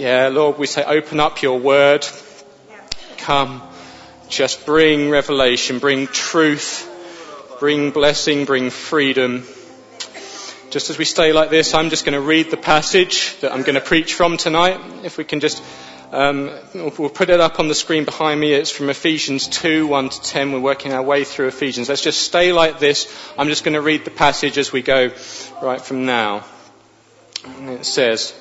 Yeah, Lord, we say, open up your word. Come. Just bring revelation, bring truth, bring blessing, bring freedom. Just as we stay like this, I'm just going to read the passage that I'm going to preach from tonight. If we can just, um, we'll put it up on the screen behind me. It's from Ephesians 2, 1 to 10. We're working our way through Ephesians. Let's just stay like this. I'm just going to read the passage as we go right from now. And it says,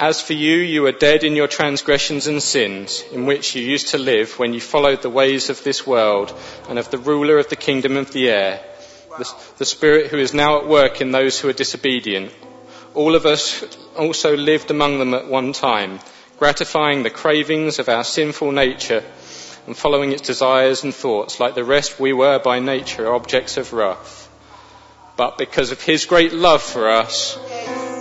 as for you, you are dead in your transgressions and sins, in which you used to live when you followed the ways of this world and of the ruler of the kingdom of the air, the, the Spirit who is now at work in those who are disobedient. All of us also lived among them at one time, gratifying the cravings of our sinful nature and following its desires and thoughts. Like the rest, we were by nature objects of wrath. But because of his great love for us,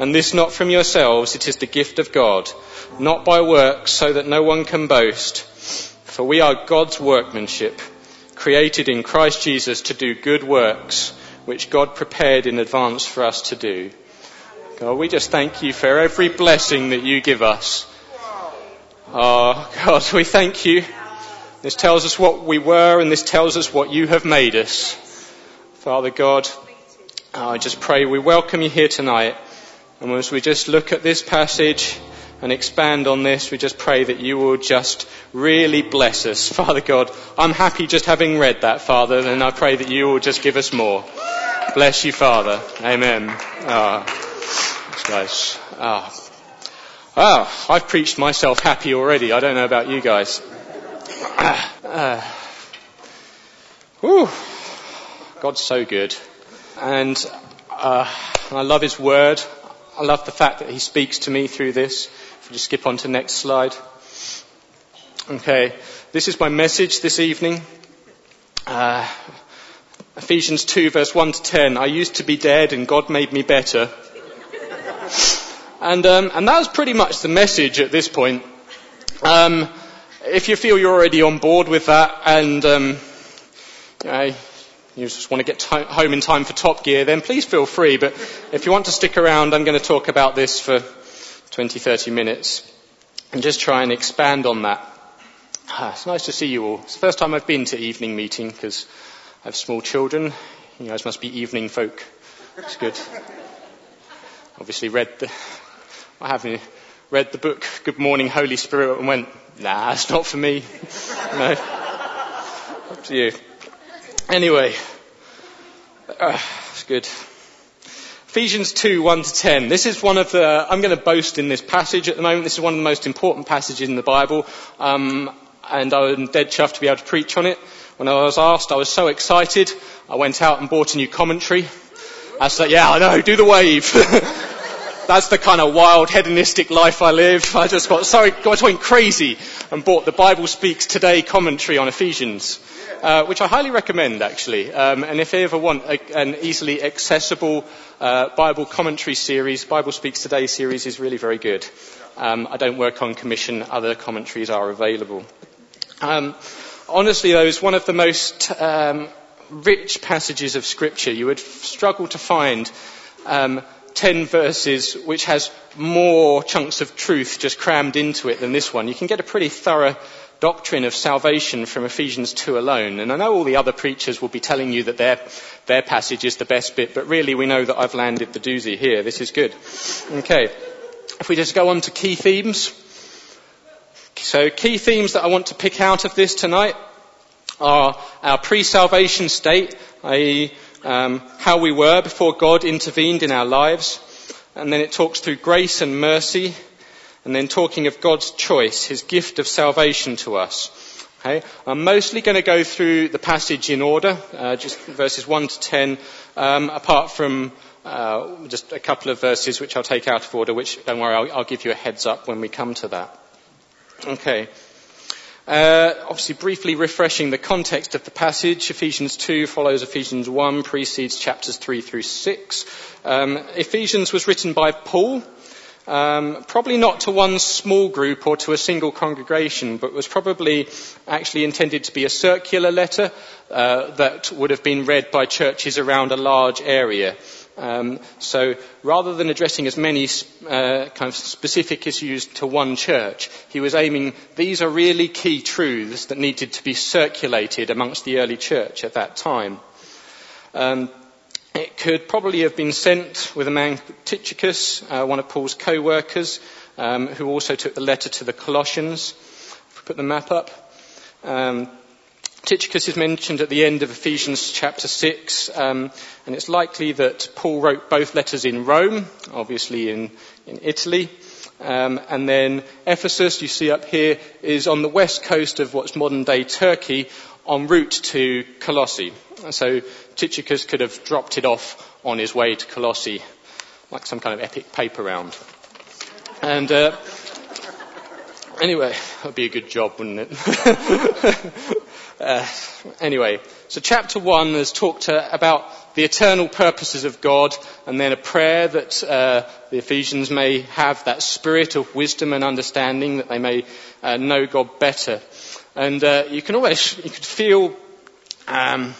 and this not from yourselves, it is the gift of God, not by works, so that no one can boast. For we are God's workmanship, created in Christ Jesus to do good works, which God prepared in advance for us to do. God, we just thank you for every blessing that you give us. Oh, God, we thank you. This tells us what we were and this tells us what you have made us. Father God, I just pray we welcome you here tonight. And as we just look at this passage and expand on this, we just pray that you will just really bless us. Father God, I'm happy just having read that, Father, and I pray that you will just give us more. Bless you, Father. Amen. Ah, guys. Ah. ah, I've preached myself happy already. I don't know about you guys. Ah, ah. Whew. God's so good. And uh, I love His Word. I love the fact that he speaks to me through this. If we just skip on to next slide. Okay, this is my message this evening. Uh, Ephesians 2 verse 1 to 10. I used to be dead and God made me better. And, um, and that was pretty much the message at this point. Um, if you feel you're already on board with that and um, you know, you just want to get home in time for Top Gear, then please feel free. But if you want to stick around, I'm going to talk about this for 20, 30 minutes and just try and expand on that. Ah, it's nice to see you all. It's the first time I've been to evening meeting because I have small children. You guys must be evening folk. It's good. Obviously read the, I haven't read the book Good Morning Holy Spirit and went, nah, it's not for me. no. Up to you. Anyway, uh, good. Ephesians 2, 1 to 10. This is one of the, I'm going to boast in this passage at the moment. This is one of the most important passages in the Bible. Um, and I'm dead chuffed to be able to preach on it. When I was asked, I was so excited. I went out and bought a new commentary. I said, yeah, I know, do the wave. That's the kind of wild hedonistic life I live. I just got sorry, got went crazy and bought the Bible Speaks Today commentary on Ephesians. Uh, which I highly recommend actually. Um, and if you ever want a, an easily accessible uh, Bible commentary series, Bible Speaks Today series is really very good. Um, I don't work on commission; other commentaries are available. Um, honestly, though, it's one of the most um, rich passages of Scripture. You would struggle to find um, 10 verses which has more chunks of truth just crammed into it than this one. You can get a pretty thorough doctrine of salvation from Ephesians 2 alone. And I know all the other preachers will be telling you that their, their passage is the best bit, but really we know that I've landed the doozy here. This is good. Okay. If we just go on to key themes. So key themes that I want to pick out of this tonight are our pre-salvation state, i.e., um, how we were before God intervened in our lives. And then it talks through grace and mercy, and then talking of God's choice, his gift of salvation to us. Okay? I'm mostly going to go through the passage in order, uh, just verses 1 to 10, um, apart from uh, just a couple of verses which I'll take out of order, which, don't worry, I'll, I'll give you a heads up when we come to that. Okay. Uh, obviously, briefly refreshing the context of the passage, Ephesians 2 follows Ephesians 1, precedes chapters 3 through 6. Um, Ephesians was written by Paul, um, probably not to one small group or to a single congregation, but was probably actually intended to be a circular letter uh, that would have been read by churches around a large area. Um, so rather than addressing as many uh, kind of specific issues to one church, he was aiming these are really key truths that needed to be circulated amongst the early church at that time. Um, it could probably have been sent with a man Tychicus, uh, one of Paul's co-workers, um, who also took the letter to the Colossians. If we put the map up. Um, Tychicus is mentioned at the end of Ephesians chapter 6, um, and it's likely that Paul wrote both letters in Rome, obviously in, in Italy, um, and then Ephesus, you see up here, is on the west coast of what's modern day Turkey, en route to Colossae. So Tychicus could have dropped it off on his way to Colossae, like some kind of epic paper round. And uh, anyway, that'd be a good job, wouldn't it? Uh, anyway, so chapter one has talked uh, about the eternal purposes of God, and then a prayer that uh, the Ephesians may have that spirit of wisdom and understanding, that they may uh, know God better. And uh, you can always, you could feel, um,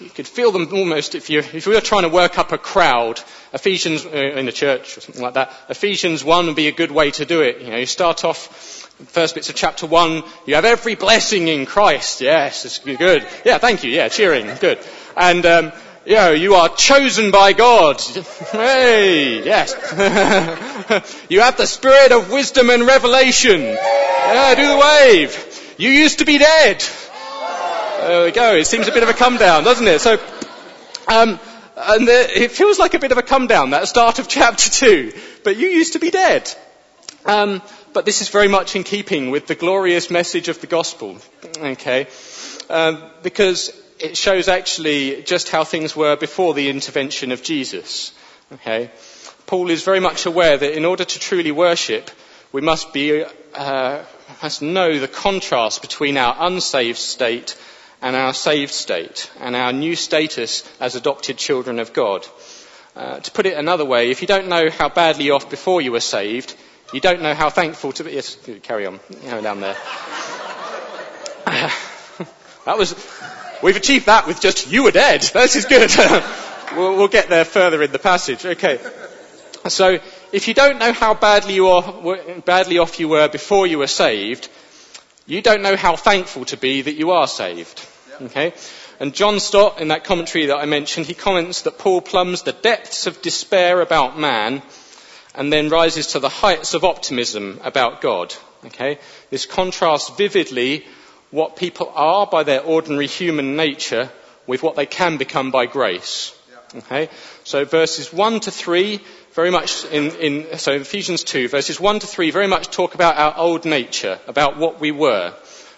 you could feel them almost if you if we were trying to work up a crowd. Ephesians uh, in the church or something like that. Ephesians one would be a good way to do it. You know, you start off first bits of chapter one, you have every blessing in Christ. Yes, it's good. Yeah, thank you. Yeah, cheering. Good. And, um, you know, you are chosen by God. Hey, yes. you have the spirit of wisdom and revelation. Yeah, do the wave. You used to be dead. There we go. It seems a bit of a come down, doesn't it? So, um, and the, it feels like a bit of a come down, that start of chapter two. But you used to be dead. Um, but this is very much in keeping with the glorious message of the gospel. Okay? Um, because it shows actually just how things were before the intervention of Jesus. Okay? Paul is very much aware that in order to truly worship, we must be, uh, must know the contrast between our unsaved state and our saved state, and our new status as adopted children of God. Uh, to put it another way, if you don't know how badly off before you were saved, you don't know how thankful to be. Yes, carry on. You down there. that was. We've achieved that with just you were dead. This is good. we'll, we'll get there further in the passage. Okay. So, if you don't know how badly, you are, badly off you were before you were saved, you don't know how thankful to be that you are saved. Okay? And John Stott, in that commentary that I mentioned, he comments that Paul plumbs the depths of despair about man and then rises to the heights of optimism about God. Okay? This contrasts vividly what people are by their ordinary human nature with what they can become by grace. Okay? So verses 1 to 3, very much in, in, so Ephesians 2, verses 1 to 3 very much talk about our old nature, about what we were.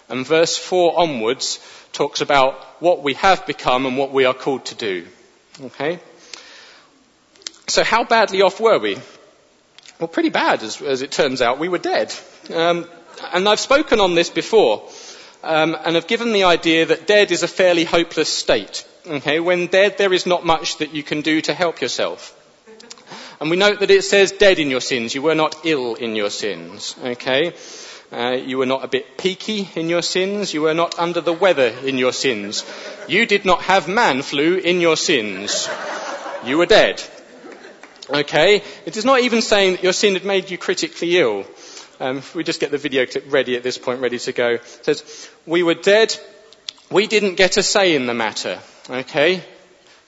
And verse 4 onwards talks about what we have become and what we are called to do. Okay? So how badly off were we? Well, pretty bad, as, as it turns out. We were dead. Um, and I've spoken on this before, um, and have given the idea that dead is a fairly hopeless state. Okay, when dead, there is not much that you can do to help yourself. And we note that it says dead in your sins. You were not ill in your sins. Okay? Uh, you were not a bit peaky in your sins. You were not under the weather in your sins. You did not have man flu in your sins. You were dead. Okay? It is not even saying that your sin had made you critically ill. Um, we just get the video clip ready at this point, ready to go. It says, we were dead. We didn't get a say in the matter. Okay?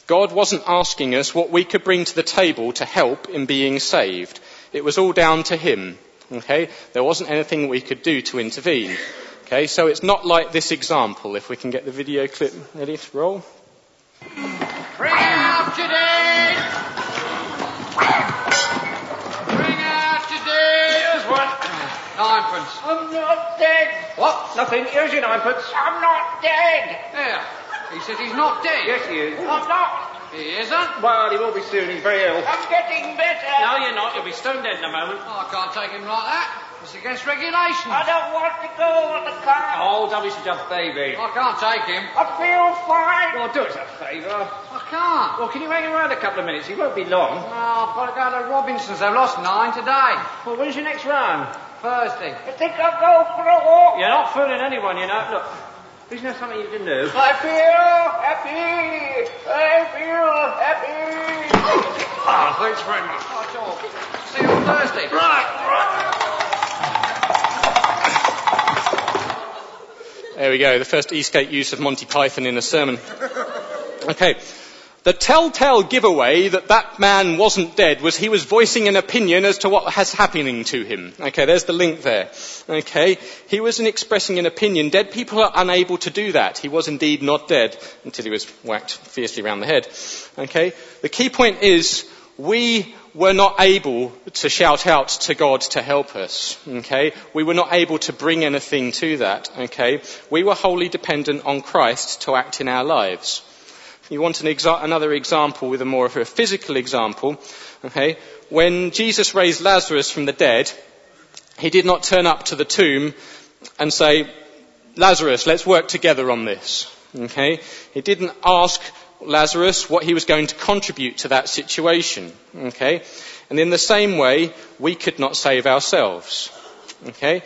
God wasn't asking us what we could bring to the table to help in being saved. It was all down to Him. Okay? There wasn't anything we could do to intervene. Okay? So it's not like this example. If we can get the video clip ready to roll. Bring out today! Bring out today. Here's one. Ninepence. I'm not dead. What? Nothing. Here's your ninepence. I'm not dead. There. He says he's not dead. Yes, he is. I'm not. He isn't? Well, he will be soon. He's very ill. I'm getting better. No, you're not. You'll be stone dead in a moment. Oh, I can't take him like that. It's against regulation. I don't want to go on the car. Oh, Dobby's such a baby. I can't take him. I feel fine. Well, do us a favour. I can't. Well, can you hang around a couple of minutes? He won't be long. Oh, I've got to go to Robinson's. They've lost nine today. Well, when's your next round? Thursday. I think I'll go for a walk. You're not fooling anyone, you know. Look, isn't there something you can do? I feel happy. I feel happy. Ah, thanks very much. Oh, sure. See you on Thursday. Right, right. There we go, the first Eastgate use of Monty Python in a sermon. Okay. The telltale giveaway that that man wasn't dead was he was voicing an opinion as to what was happening to him. Okay, there's the link there. Okay, he wasn't expressing an opinion. Dead people are unable to do that. He was indeed not dead until he was whacked fiercely round the head. Okay, the key point is we were not able to shout out to God to help us. Okay? We were not able to bring anything to that. Okay? We were wholly dependent on Christ to act in our lives. You want an exa- another example with a more of a physical example. Okay? When Jesus raised Lazarus from the dead, he did not turn up to the tomb and say, Lazarus, let's work together on this. Okay? He didn't ask Lazarus what he was going to contribute to that situation. Okay? And in the same way, we could not save ourselves. Okay?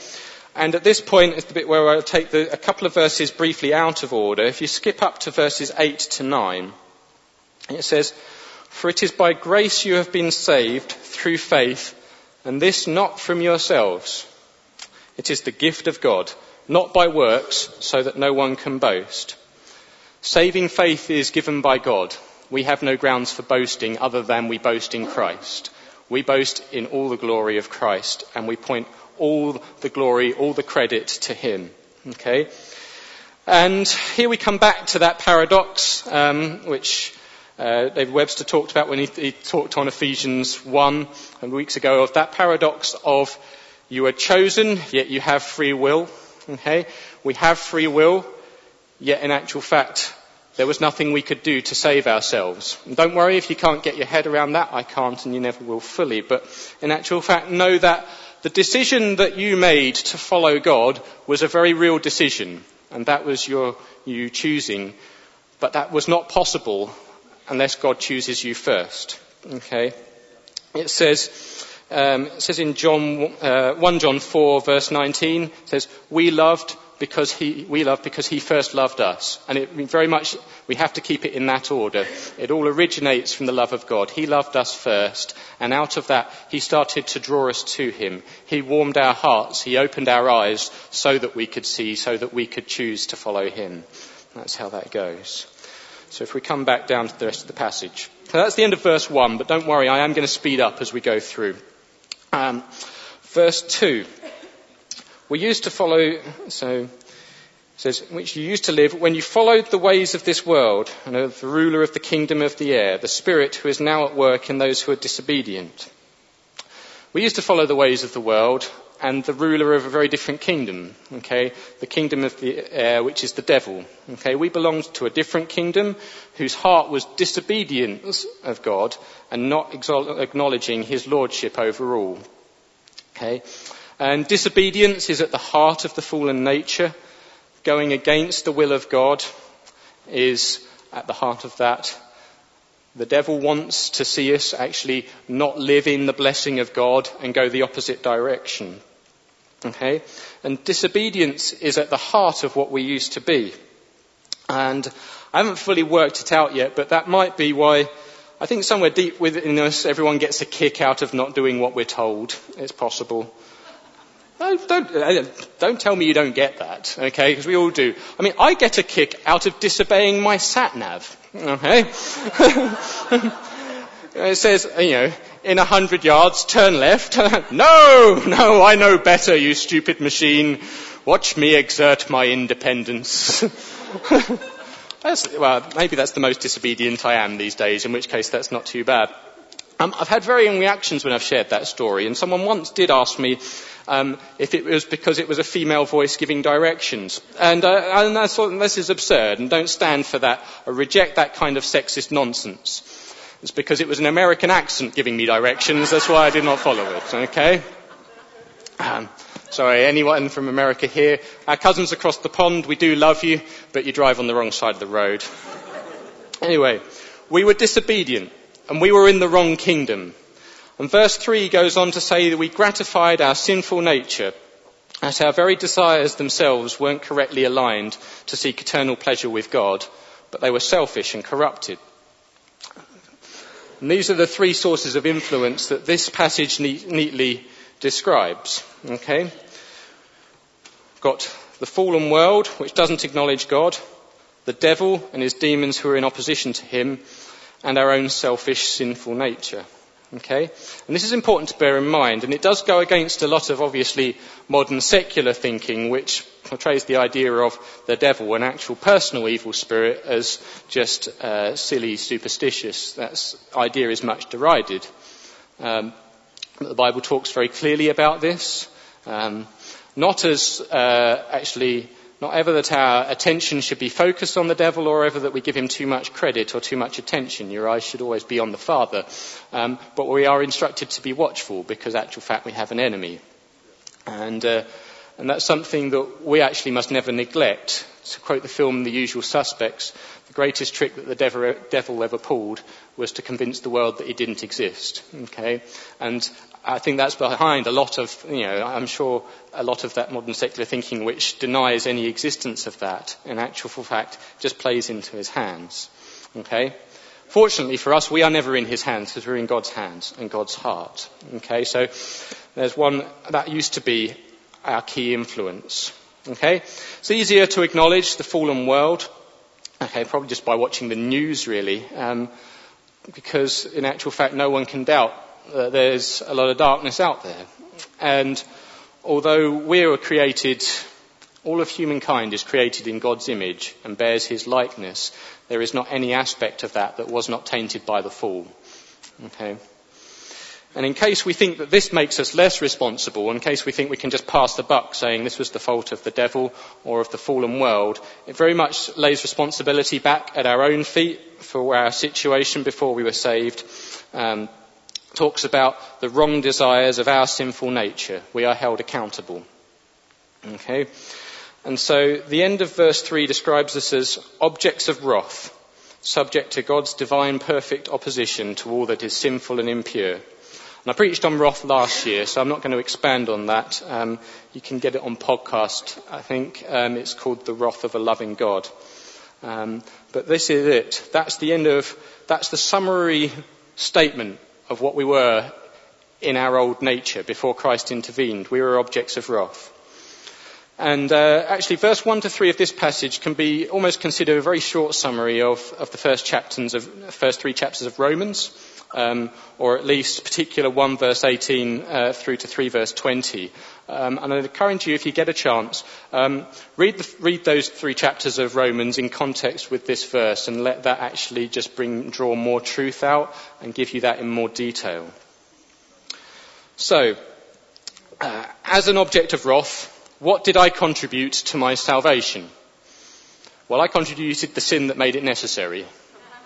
And at this point is the bit where I'll take the, a couple of verses briefly out of order. If you skip up to verses 8 to 9, it says, For it is by grace you have been saved through faith, and this not from yourselves. It is the gift of God, not by works, so that no one can boast. Saving faith is given by God. We have no grounds for boasting other than we boast in Christ. We boast in all the glory of Christ and we point all the glory, all the credit to Him. Okay? And here we come back to that paradox, um, which uh, David Webster talked about when he, he talked on Ephesians 1 weeks ago, of that paradox of you are chosen, yet you have free will. Okay? We have free will, Yet in actual fact, there was nothing we could do to save ourselves. And don't worry if you can't get your head around that. I can't and you never will fully. But in actual fact, know that the decision that you made to follow God was a very real decision. And that was your, you choosing. But that was not possible unless God chooses you first. Okay? It says, um, it says in John, uh, 1 John 4 verse 19, it says, we loved because he, we love because he first loved us. And it very much, we have to keep it in that order. It all originates from the love of God. He loved us first, and out of that, he started to draw us to him. He warmed our hearts, he opened our eyes so that we could see, so that we could choose to follow him. That's how that goes. So if we come back down to the rest of the passage. So that's the end of verse 1, but don't worry, I am going to speed up as we go through. Um, verse 2. We used to follow, so says, which you used to live when you followed the ways of this world and of the ruler of the kingdom of the air, the spirit who is now at work in those who are disobedient. We used to follow the ways of the world and the ruler of a very different kingdom, okay? The kingdom of the air, which is the devil, okay? We belonged to a different kingdom whose heart was disobedience of God and not acknowledging his lordship over all, okay? And disobedience is at the heart of the fallen nature. Going against the will of God is at the heart of that. The devil wants to see us actually not live in the blessing of God and go the opposite direction. Okay? And disobedience is at the heart of what we used to be. And I haven't fully worked it out yet, but that might be why I think somewhere deep within us everyone gets a kick out of not doing what we're told. It's possible. Don't, uh, don't tell me you don't get that, okay? Because we all do. I mean, I get a kick out of disobeying my sat nav, okay? it says, you know, in a hundred yards, turn left. no, no, I know better, you stupid machine. Watch me exert my independence. well, maybe that's the most disobedient I am these days, in which case that's not too bad. Um, I've had varying reactions when I've shared that story, and someone once did ask me um, if it was because it was a female voice giving directions. And, uh, and I thought this is absurd, and don't stand for that, or reject that kind of sexist nonsense. It's because it was an American accent giving me directions, that's why I did not follow it, okay? Um, Sorry, anyone from America here? Our cousins across the pond, we do love you, but you drive on the wrong side of the road. Anyway, we were disobedient and we were in the wrong kingdom. And verse 3 goes on to say that we gratified our sinful nature as our very desires themselves weren't correctly aligned to seek eternal pleasure with God, but they were selfish and corrupted. And these are the three sources of influence that this passage neatly describes. Okay? Got the fallen world, which doesn't acknowledge God, the devil and his demons who are in opposition to him, and our own selfish, sinful nature. Okay? And this is important to bear in mind, and it does go against a lot of obviously modern secular thinking, which portrays the idea of the devil, an actual personal evil spirit, as just uh, silly, superstitious. That idea is much derided. Um, the Bible talks very clearly about this, um, not as uh, actually not ever that our attention should be focused on the devil or ever that we give him too much credit or too much attention. Your eyes should always be on the Father. Um, but we are instructed to be watchful because, actual fact, we have an enemy. And, uh, and that's something that we actually must never neglect. To quote the film The Usual Suspects, the greatest trick that the devil, ever pulled was to convince the world that he didn't exist. Okay? And I think that's behind a lot of, you know, I'm sure a lot of that modern secular thinking which denies any existence of that, in actual fact, just plays into his hands. Okay? Fortunately for us, we are never in his hands because we're in God's hands and God's heart. Okay? So there's one that used to be our key influence. Okay? It's easier to acknowledge the fallen world. Okay, probably just by watching the news really. Um, because in actual fact, no one can doubt that there's a lot of darkness out there. And although we are created, all of humankind is created in God's image and bears his likeness, there is not any aspect of that that was not tainted by the fall. Okay? And in case we think that this makes us less responsible, in case we think we can just pass the buck saying this was the fault of the devil or of the fallen world, it very much lays responsibility back at our own feet for our situation before we were saved. Um, talks about the wrong desires of our sinful nature. We are held accountable. Okay? And so the end of verse 3 describes us as objects of wrath, subject to God's divine perfect opposition to all that is sinful and impure. And I preached on wrath last year, so I'm not going to expand on that. Um, you can get it on podcast, I think. Um, it's called The Wrath of a Loving God. Um, but this is it. That's the end of, that's the summary statement of what we were in our old nature before Christ intervened. We were objects of wrath. And uh, actually, verse 1 to 3 of this passage can be almost considered a very short summary of, of the first, chapters of, first three chapters of Romans, um, or at least particular 1 verse 18 uh, through to 3 verse 20. Um, and I'd encourage you, if you get a chance, um, read, the, read those three chapters of Romans in context with this verse and let that actually just bring, draw more truth out and give you that in more detail. So, uh, as an object of wrath, what did I contribute to my salvation? Well, I contributed the sin that made it necessary.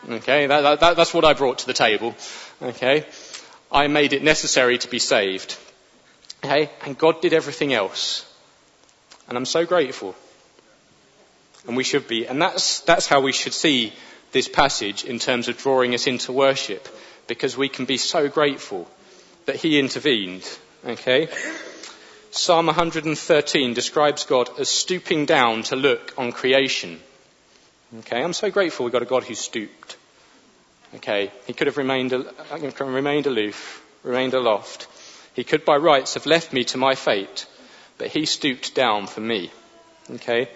Okay, that, that, that's what I brought to the table. Okay, I made it necessary to be saved. Okay, and God did everything else. And I'm so grateful. And we should be. And that's, that's how we should see this passage in terms of drawing us into worship. Because we can be so grateful that He intervened. Okay? Psalm 113 describes God as stooping down to look on creation. Okay, I'm so grateful we've got a God who stooped. Okay, he could have remained, uh, remained aloof, remained aloft. He could by rights have left me to my fate, but he stooped down for me. Okay?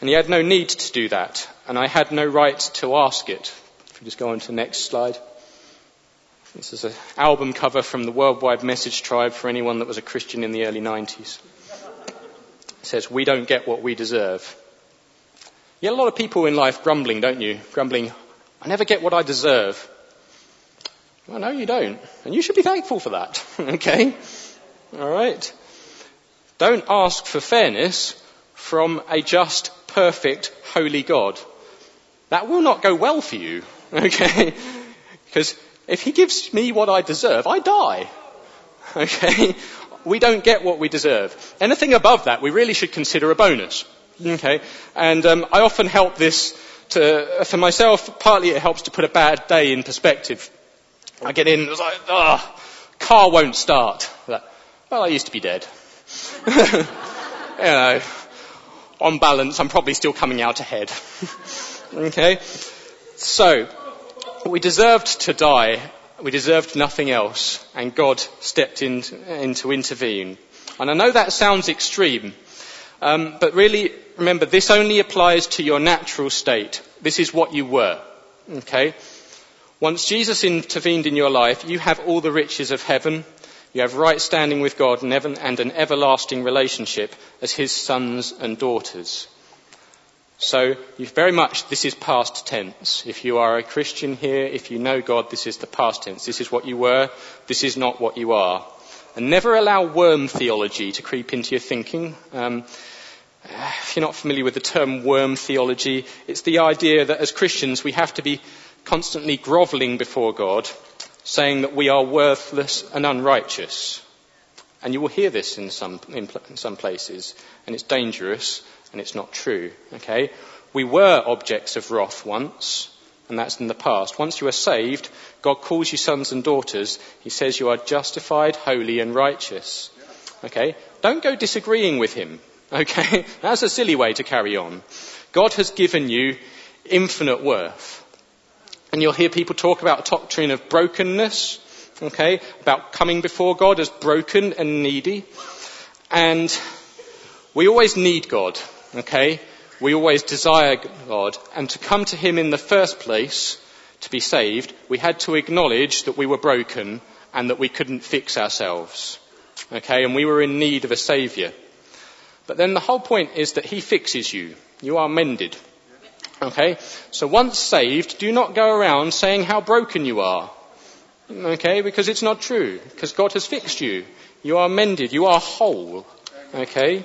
And he had no need to do that, and I had no right to ask it. If we just go on to the next slide. This is an album cover from the Worldwide Message Tribe for anyone that was a Christian in the early 90s. It says, We don't get what we deserve. You get a lot of people in life grumbling, don't you? Grumbling, I never get what I deserve. Well, no, you don't. And you should be thankful for that. okay? Alright? Don't ask for fairness from a just, perfect, holy God. That will not go well for you. Okay? Because if he gives me what I deserve, I die. Okay? we don't get what we deserve. Anything above that, we really should consider a bonus. Okay? And um, I often help this to, for myself, partly it helps to put a bad day in perspective. I get in, it's like, oh, car won't start. Well, I used to be dead. you know, on balance, I'm probably still coming out ahead. okay? So, we deserved to die. We deserved nothing else. And God stepped in, in to intervene. And I know that sounds extreme, um, but really, remember, this only applies to your natural state. This is what you were. Okay? Once Jesus intervened in your life, you have all the riches of heaven. You have right standing with God and an everlasting relationship as his sons and daughters. So very much, this is past tense. If you are a Christian here, if you know God, this is the past tense. This is what you were. This is not what you are. And never allow worm theology to creep into your thinking. Um, if you're not familiar with the term worm theology, it's the idea that as Christians we have to be constantly grovelling before God, saying that we are worthless and unrighteous. And you will hear this in some, in, in some places, and it's dangerous and it's not true. Okay? We were objects of wrath once, and that's in the past. Once you are saved, God calls you sons and daughters. He says you are justified, holy, and righteous. Okay? Don't go disagreeing with him. Okay? That's a silly way to carry on. God has given you infinite worth. And you'll hear people talk about a doctrine of brokenness. Okay? About coming before God as broken and needy. And we always need God. Okay? We always desire God. And to come to Him in the first place, to be saved, we had to acknowledge that we were broken and that we couldn't fix ourselves. Okay? And we were in need of a Saviour. But then the whole point is that He fixes you. You are mended. Okay? So once saved, do not go around saying how broken you are. Okay? Because it's not true. Because God has fixed you. You are mended. You are whole. Okay?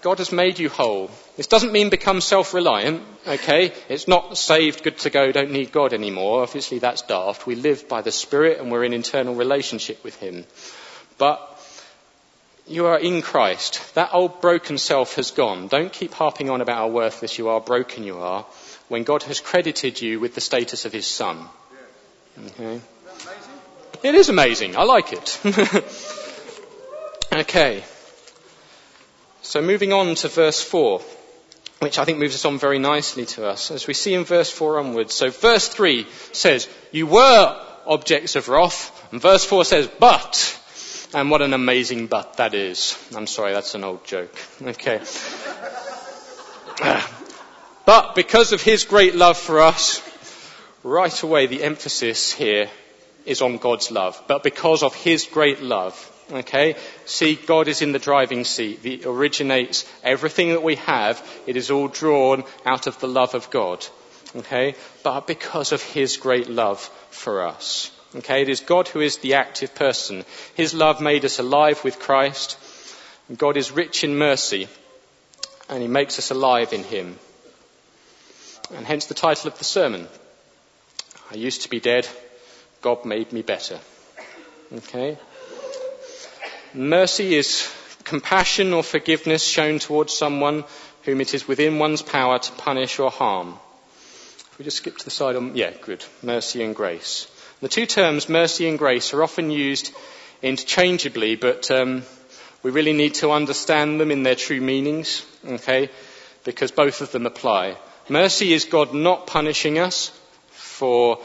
God has made you whole. This doesn't mean become self-reliant, okay? It's not saved, good to go, don't need God anymore. Obviously that's daft. We live by the Spirit and we're in internal relationship with Him. But you are in Christ. That old broken self has gone. Don't keep harping on about how worthless you are, broken you are, when God has credited you with the status of His Son. Okay? It is amazing. I like it. okay. So moving on to verse 4, which I think moves us on very nicely to us, as we see in verse 4 onwards. So verse 3 says, You were objects of wrath, and verse 4 says, But. And what an amazing butt that is. I'm sorry, that's an old joke. Okay. But because of his great love for us, right away the emphasis here is on God's love. But because of his great love, Okay? See, God is in the driving seat. He originates everything that we have. It is all drawn out of the love of God. Okay? But because of His great love for us. Okay? It is God who is the active person. His love made us alive with Christ. God is rich in mercy. And He makes us alive in Him. And hence the title of the sermon. I used to be dead. God made me better. Okay? Mercy is compassion or forgiveness shown towards someone whom it is within one's power to punish or harm. If we just skip to the side on, yeah, good. Mercy and grace. The two terms, mercy and grace, are often used interchangeably, but um, we really need to understand them in their true meanings, okay? Because both of them apply. Mercy is God not punishing us for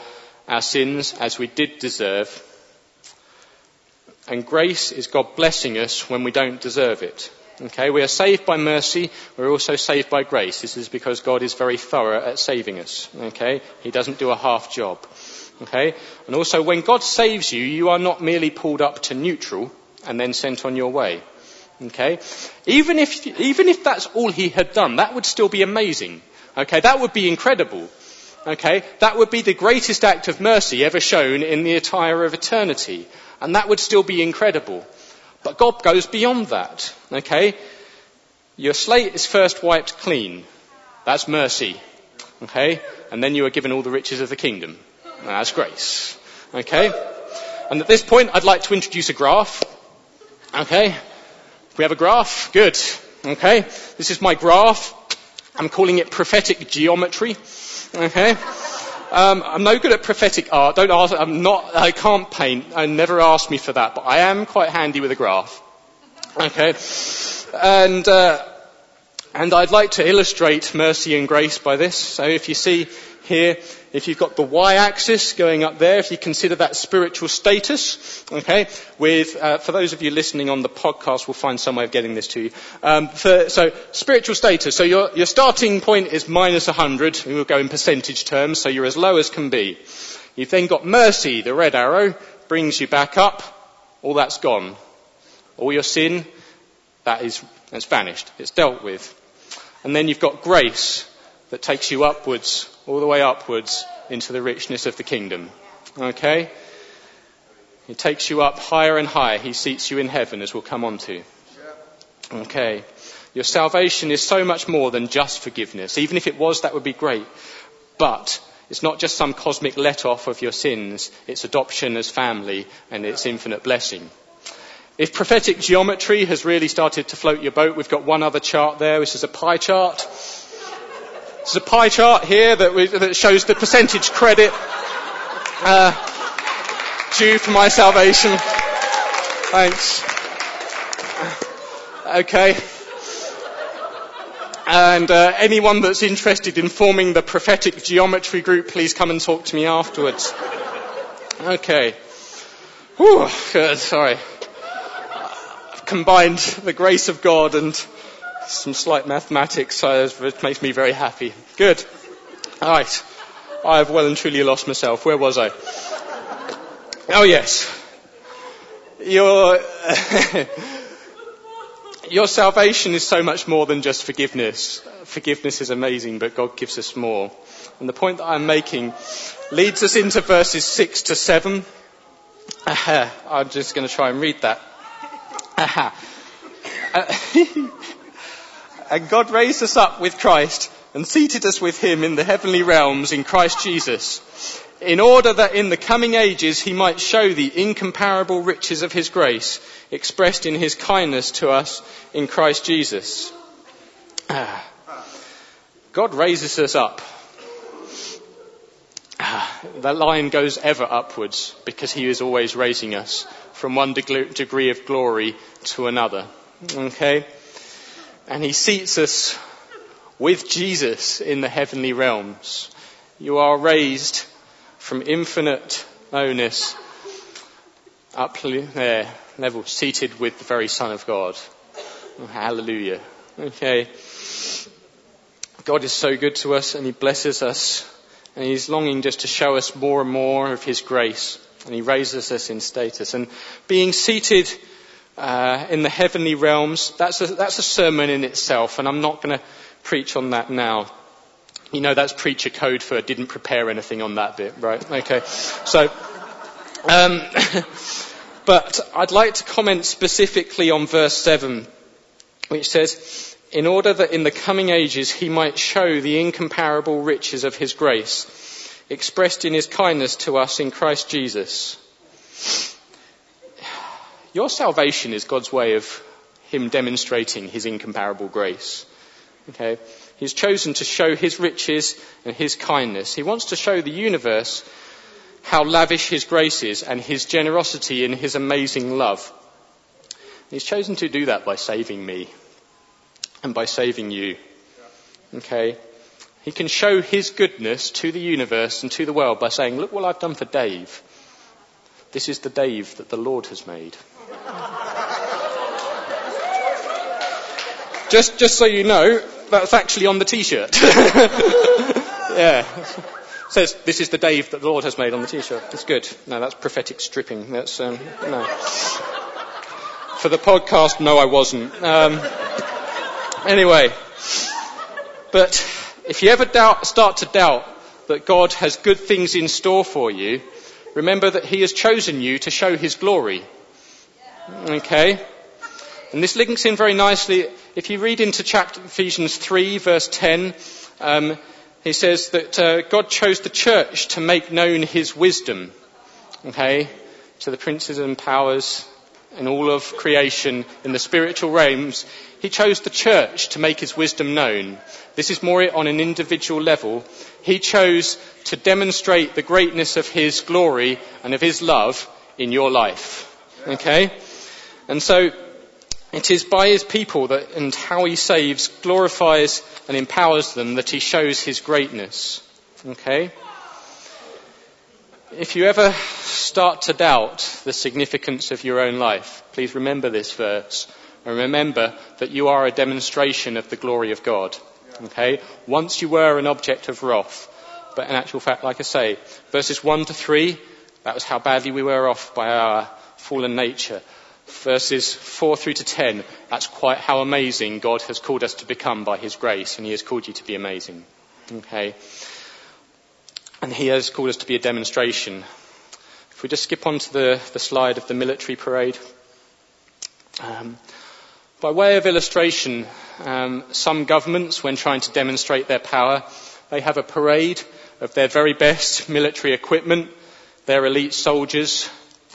our sins as we did deserve, and grace is God blessing us when we don't deserve it. Okay, we are saved by mercy, we're also saved by grace. This is because God is very thorough at saving us. Okay, He doesn't do a half job. Okay, and also when God saves you, you are not merely pulled up to neutral and then sent on your way. Okay, even if, even if that's all He had done, that would still be amazing. Okay, that would be incredible. Okay, that would be the greatest act of mercy ever shown in the attire of eternity. And that would still be incredible. But God goes beyond that. Okay? Your slate is first wiped clean. That's mercy. Okay? And then you are given all the riches of the kingdom. That's grace. Okay? And at this point, I'd like to introduce a graph. Okay. We have a graph. Good. Okay. This is my graph. I'm calling it prophetic geometry. Okay. Um, I'm no good at prophetic art. Don't ask. I'm not. I can't paint. I never asked me for that, but I am quite handy with a graph. Okay. And uh, and I'd like to illustrate mercy and grace by this. So if you see here, if you've got the y-axis going up there, if you consider that spiritual status, okay, with, uh, for those of you listening on the podcast, we'll find some way of getting this to you. Um, for, so, spiritual status. So your, your starting point is minus 100. We'll go in percentage terms, so you're as low as can be. You've then got mercy, the red arrow, brings you back up. All that's gone. All your sin, that is, that's vanished. It's dealt with. And then you've got grace that takes you upwards, all the way upwards into the richness of the kingdom. Okay? He takes you up higher and higher. He seats you in heaven, as we'll come on to. Okay. Your salvation is so much more than just forgiveness. Even if it was, that would be great. But it's not just some cosmic let off of your sins. It's adoption as family and it's infinite blessing. If prophetic geometry has really started to float your boat, we've got one other chart there, which is a pie chart. There's a pie chart here that, we, that shows the percentage credit uh, due for my salvation. Thanks. Okay. And uh, anyone that's interested in forming the prophetic geometry group, please come and talk to me afterwards. Okay. Whew, good, sorry I've combined the grace of God and some slight mathematics, so it makes me very happy. Good. All right. I've well and truly lost myself. Where was I? Oh yes. Your, your salvation is so much more than just forgiveness. Forgiveness is amazing, but God gives us more. And the point that I'm making leads us into verses 6 to 7. I'm just going to try and read that. And God raised us up with Christ and seated us with him in the heavenly realms in Christ Jesus, in order that in the coming ages he might show the incomparable riches of his grace expressed in his kindness to us in Christ Jesus. Ah. God raises us up. Ah. That line goes ever upwards because he is always raising us from one degree of glory to another. Okay? And he seats us with Jesus in the heavenly realms. You are raised from infinite lowness up there, level, seated with the very Son of God. Hallelujah. Okay. God is so good to us and He blesses us and He's longing just to show us more and more of His grace and he raises us in status. And being seated uh, in the heavenly realms, that's a, that's a sermon in itself, and I'm not going to preach on that now. You know, that's preacher code for didn't prepare anything on that bit, right? Okay. So, um, but I'd like to comment specifically on verse 7, which says, in order that in the coming ages he might show the incomparable riches of his grace expressed in his kindness to us in Christ Jesus. Your salvation is God's way of him demonstrating his incomparable grace. Okay? He's chosen to show his riches and his kindness. He wants to show the universe how lavish his grace is and his generosity and his amazing love. He's chosen to do that by saving me and by saving you. Okay? He can show his goodness to the universe and to the world by saying, look what I've done for Dave. This is the Dave that the Lord has made. just, just so you know, that's actually on the t-shirt. yeah. It says, this is the Dave that the Lord has made on the t-shirt. It's good. No, that's prophetic stripping. That's, um, no. For the podcast, no, I wasn't. Um, anyway. But if you ever doubt, start to doubt that God has good things in store for you, remember that He has chosen you to show His glory. Okay? And this links in very nicely. If you read into chapter Ephesians 3 verse 10, um, he says that uh, God chose the church to make known His wisdom. Okay? To the princes and powers in all of creation, in the spiritual realms, he chose the church to make his wisdom known. This is more on an individual level. He chose to demonstrate the greatness of his glory and of his love in your life. Okay? And so, it is by his people that, and how he saves, glorifies and empowers them that he shows his greatness. Okay? If you ever start to doubt the significance of your own life, please remember this verse and remember that you are a demonstration of the glory of God. Okay? Once you were an object of wrath, but in actual fact, like I say, verses 1 to 3, that was how badly we were off by our fallen nature. Verses 4 through to 10, that's quite how amazing God has called us to become by His grace, and He has called you to be amazing. Okay? And he has called us to be a demonstration. If we just skip on to the, the slide of the military parade. Um, by way of illustration, um, some governments, when trying to demonstrate their power, they have a parade of their very best military equipment, their elite soldiers,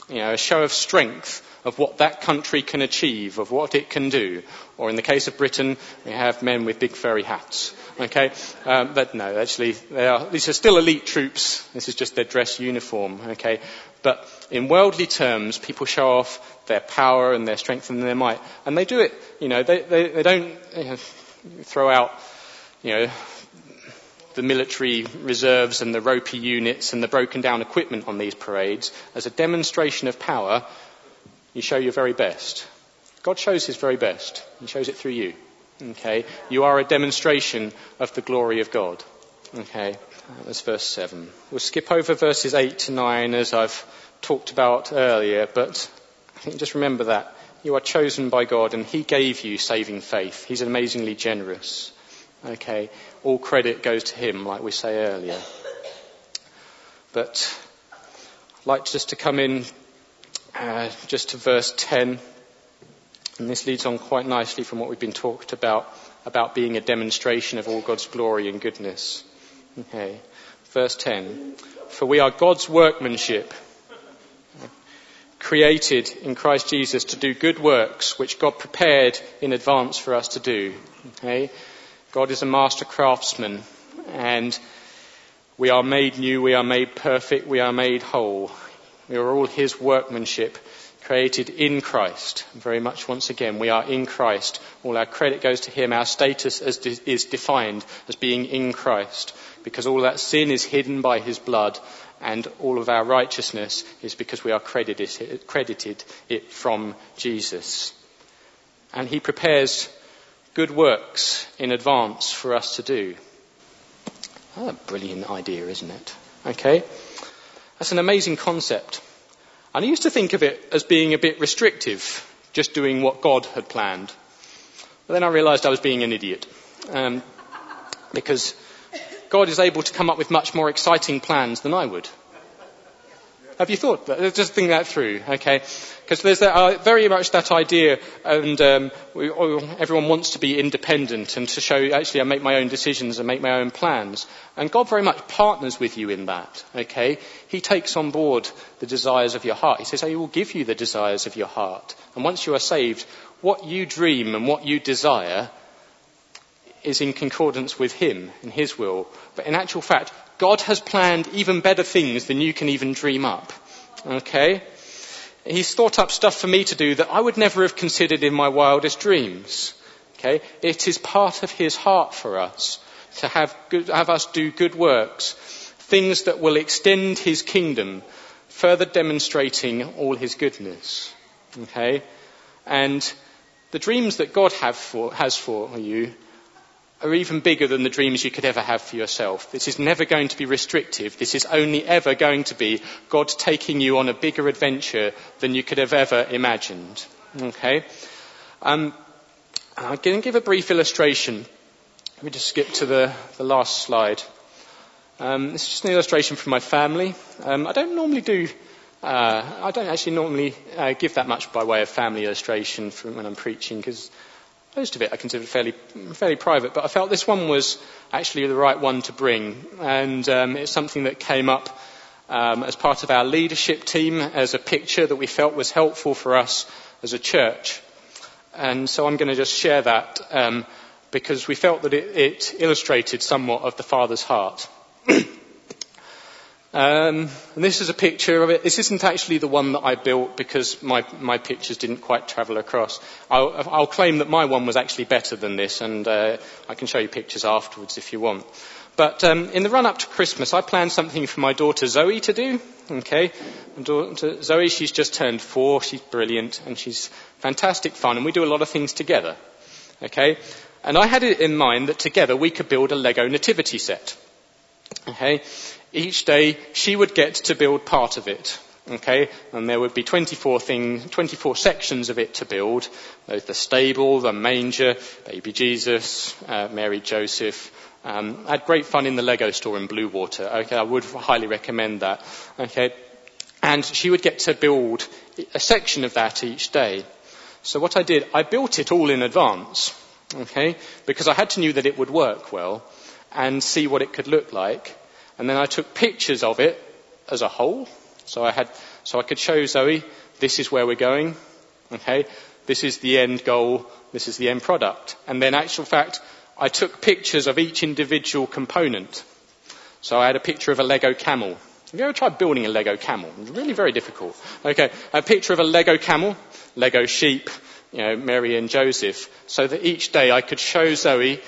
you know, a show of strength of what that country can achieve, of what it can do. Or in the case of Britain, we have men with big furry hats. Okay, um, but no, actually, are, these are still elite troops. This is just their dress uniform. Okay, but in worldly terms, people show off their power and their strength and their might, and they do it. You know, they they, they don't you know, throw out, you know, the military reserves and the ropey units and the broken down equipment on these parades as a demonstration of power. You show your very best. God shows His very best. He shows it through you. Okay? You are a demonstration of the glory of God. Okay? That's verse 7. We'll skip over verses 8 to 9 as I've talked about earlier, but I think just remember that. You are chosen by God and He gave you saving faith. He's amazingly generous. Okay? All credit goes to Him, like we say earlier. But I'd like just to come in uh, just to verse 10. And this leads on quite nicely from what we've been talked about, about being a demonstration of all God's glory and goodness. Okay. Verse 10. For we are God's workmanship, created in Christ Jesus to do good works which God prepared in advance for us to do. Okay. God is a master craftsman and we are made new, we are made perfect, we are made whole. We are all His workmanship created in Christ. Very much once again, we are in Christ. All our credit goes to Him. Our status is defined as being in Christ because all that sin is hidden by His blood and all of our righteousness is because we are credited, credited it from Jesus. And He prepares good works in advance for us to do. Oh, a brilliant idea, isn't it? Okay? That's an amazing concept. And I used to think of it as being a bit restrictive, just doing what God had planned. But then I realized I was being an idiot. Um, because God is able to come up with much more exciting plans than I would. Have you thought that? Just think that through, okay? Because there's that, uh, very much that idea, and um, we, everyone wants to be independent and to show, actually, I make my own decisions and make my own plans. And God very much partners with you in that, okay? He takes on board the desires of your heart. He says, I will give you the desires of your heart. And once you are saved, what you dream and what you desire is in concordance with Him and His will. But in actual fact, God has planned even better things than you can even dream up. Okay? He's thought up stuff for me to do that I would never have considered in my wildest dreams. Okay? It is part of His heart for us to have, good, have us do good works, things that will extend His kingdom, further demonstrating all His goodness. Okay? And the dreams that God for, has for you are even bigger than the dreams you could ever have for yourself. This is never going to be restrictive. This is only ever going to be God taking you on a bigger adventure than you could have ever imagined. Okay? Um, I'm going to give a brief illustration. Let me just skip to the, the last slide. Um, this is just an illustration from my family. Um, I don't normally do, uh, I don't actually normally uh, give that much by way of family illustration when I'm preaching because most of it I considered fairly, fairly private, but I felt this one was actually the right one to bring. And um, it's something that came up um, as part of our leadership team as a picture that we felt was helpful for us as a church. And so I'm going to just share that um, because we felt that it, it illustrated somewhat of the Father's heart. Um, and this is a picture of it. This isn't actually the one that I built because my, my pictures didn't quite travel across. I'll, I'll claim that my one was actually better than this, and uh, I can show you pictures afterwards if you want. But um, in the run up to Christmas, I planned something for my daughter Zoe to do. Okay, my daughter, Zoe, she's just turned four. She's brilliant and she's fantastic fun, and we do a lot of things together. Okay, and I had it in mind that together we could build a Lego nativity set. Okay, each day she would get to build part of it. Okay, and there would be 24 things, 24 sections of it to build. There's the stable, the manger, baby Jesus, uh, Mary Joseph. Um, I had great fun in the Lego store in Bluewater. Okay, I would highly recommend that. Okay, and she would get to build a section of that each day. So what I did, I built it all in advance. Okay, because I had to know that it would work well and see what it could look like. And then I took pictures of it as a whole. So I had, so I could show Zoe, this is where we're going. Okay. This is the end goal. This is the end product. And then actual fact, I took pictures of each individual component. So I had a picture of a Lego camel. Have you ever tried building a Lego camel? It's really very difficult. Okay. A picture of a Lego camel, Lego sheep, you know, Mary and Joseph, so that each day I could show Zoe,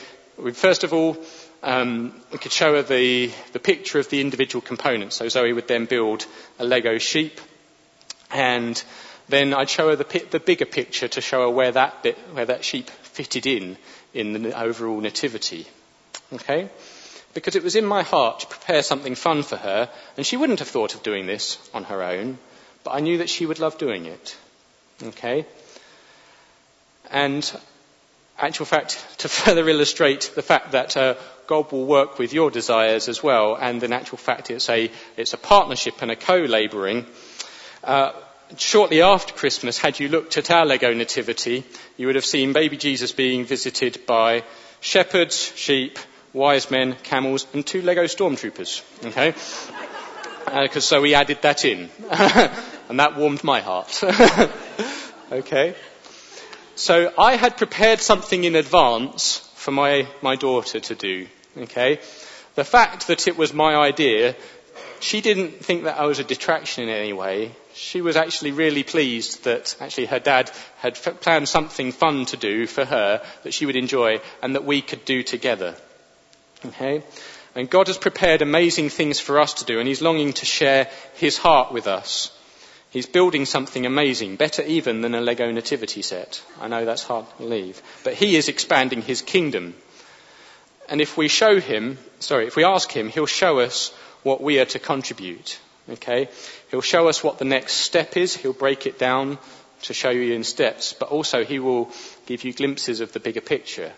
first of all, um, could show her the, the picture of the individual components. So Zoe would then build a Lego sheep, and then I'd show her the, the bigger picture to show her where that bit, where that sheep fitted in in the overall nativity. Okay? Because it was in my heart to prepare something fun for her, and she wouldn't have thought of doing this on her own, but I knew that she would love doing it. Okay? And actual fact, to further illustrate the fact that uh, God will work with your desires as well, and in actual fact, it's a, it's a partnership and a co-labouring. Uh, shortly after Christmas, had you looked at our Lego Nativity, you would have seen baby Jesus being visited by shepherds, sheep, wise men, camels, and two Lego stormtroopers. Okay? Because uh, so we added that in. and that warmed my heart. okay? So I had prepared something in advance for my, my daughter to do. Okay? The fact that it was my idea, she didn't think that I was a detraction in any way. She was actually really pleased that actually her dad had f- planned something fun to do for her that she would enjoy and that we could do together. Okay? And God has prepared amazing things for us to do and He's longing to share His heart with us. He's building something amazing, better even than a Lego nativity set. I know that's hard to believe. But he is expanding his kingdom. And if we show him, sorry, if we ask him, he'll show us what we are to contribute. Okay? He'll show us what the next step is. He'll break it down to show you in steps. But also he will give you glimpses of the bigger picture.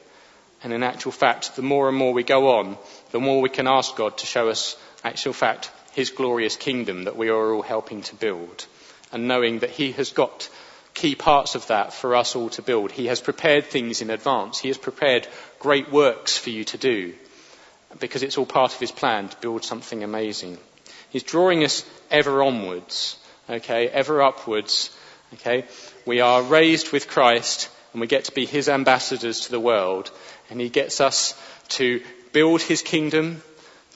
And in actual fact, the more and more we go on, the more we can ask God to show us, actual fact, his glorious kingdom that we are all helping to build and knowing that He has got key parts of that for us all to build. He has prepared things in advance. He has prepared great works for you to do because it's all part of His plan to build something amazing. He's drawing us ever onwards, okay, ever upwards, okay. We are raised with Christ and we get to be His ambassadors to the world and He gets us to build His kingdom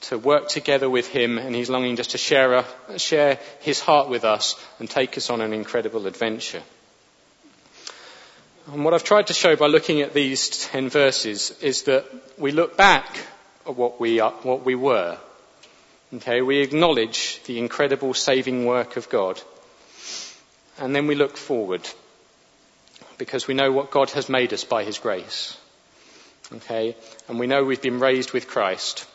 to work together with him, and he's longing just to share, a, share his heart with us and take us on an incredible adventure. And what I've tried to show by looking at these 10 verses is that we look back at what we, are, what we were. Okay, we acknowledge the incredible saving work of God. And then we look forward because we know what God has made us by his grace. Okay, and we know we've been raised with Christ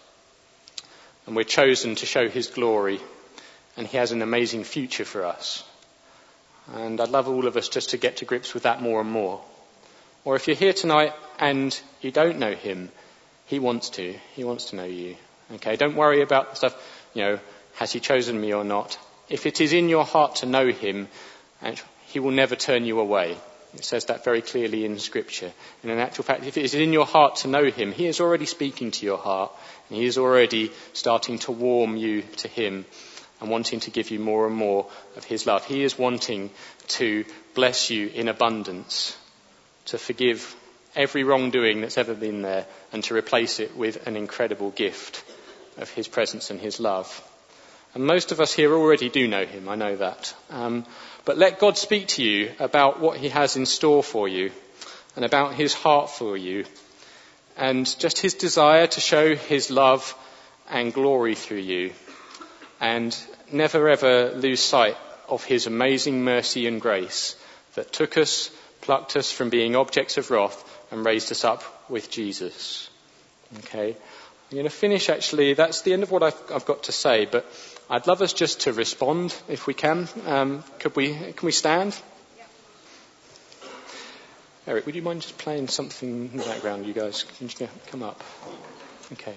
and we're chosen to show his glory and he has an amazing future for us. And I'd love all of us just to get to grips with that more and more. Or if you're here tonight and you don't know him, he wants to. He wants to know you. Okay, don't worry about the stuff, you know, has he chosen me or not? If it is in your heart to know him, he will never turn you away. It says that very clearly in Scripture. And in actual fact, if it is in your heart to know Him, He is already speaking to your heart, and He is already starting to warm you to Him. and wanting to give you more and more of His love. He is wanting to bless you in abundance, to forgive every wrongdoing that's ever been there, and to replace it with an incredible gift of His presence and His love. And most of us here already do know Him, I know that. Um, but let God speak to you about what He has in store for you and about His heart for you and just His desire to show His love and glory through you and never ever lose sight of His amazing mercy and grace that took us, plucked us from being objects of wrath and raised us up with Jesus. Okay. I'm going to finish actually, that's the end of what I've, I've got to say, but I'd love us just to respond if we can. Um, could we, can we stand? Eric, would you mind just playing something in the background, you guys? Can you come up? Okay.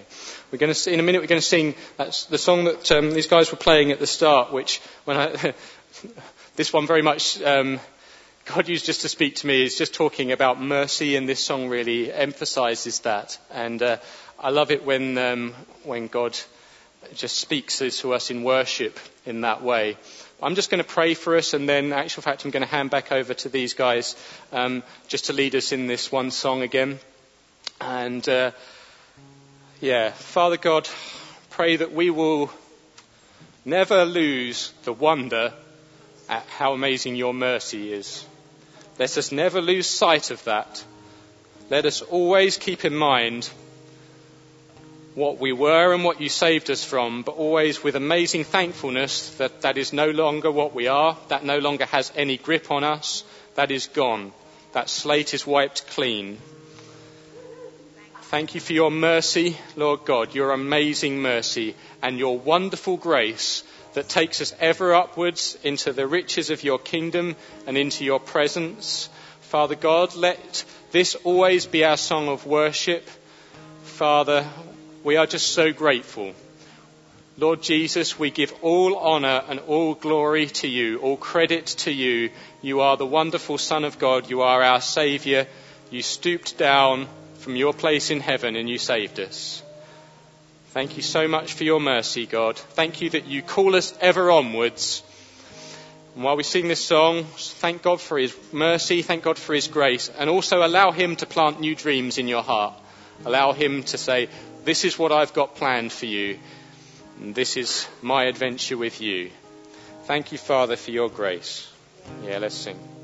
We're going to, in a minute, we're going to sing that's the song that um, these guys were playing at the start, which, when I, this one very much, um, God used just to speak to me, is just talking about mercy, and this song really emphasizes that. And uh, I love it when, um, when God just speaks to us in worship in that way. I'm just going to pray for us, and then, actual fact, I'm going to hand back over to these guys um, just to lead us in this one song again. And uh, yeah, Father God, pray that we will never lose the wonder at how amazing your mercy is. Let us never lose sight of that. Let us always keep in mind what we were and what you saved us from, but always with amazing thankfulness that that is no longer what we are, that no longer has any grip on us, that is gone. That slate is wiped clean. Thank you for your mercy, Lord God, your amazing mercy and your wonderful grace that takes us ever upwards into the riches of your kingdom and into your presence. Father God, let this always be our song of worship. Father, we are just so grateful. Lord Jesus, we give all honour and all glory to you, all credit to you. You are the wonderful Son of God. You are our Saviour. You stooped down from your place in heaven and you saved us. Thank you so much for your mercy, God. Thank you that you call us ever onwards. And while we sing this song, thank God for His mercy, thank God for His grace, and also allow Him to plant new dreams in your heart. Allow Him to say, this is what I've got planned for you. And this is my adventure with you. Thank you, Father, for your grace. Yeah, let's sing.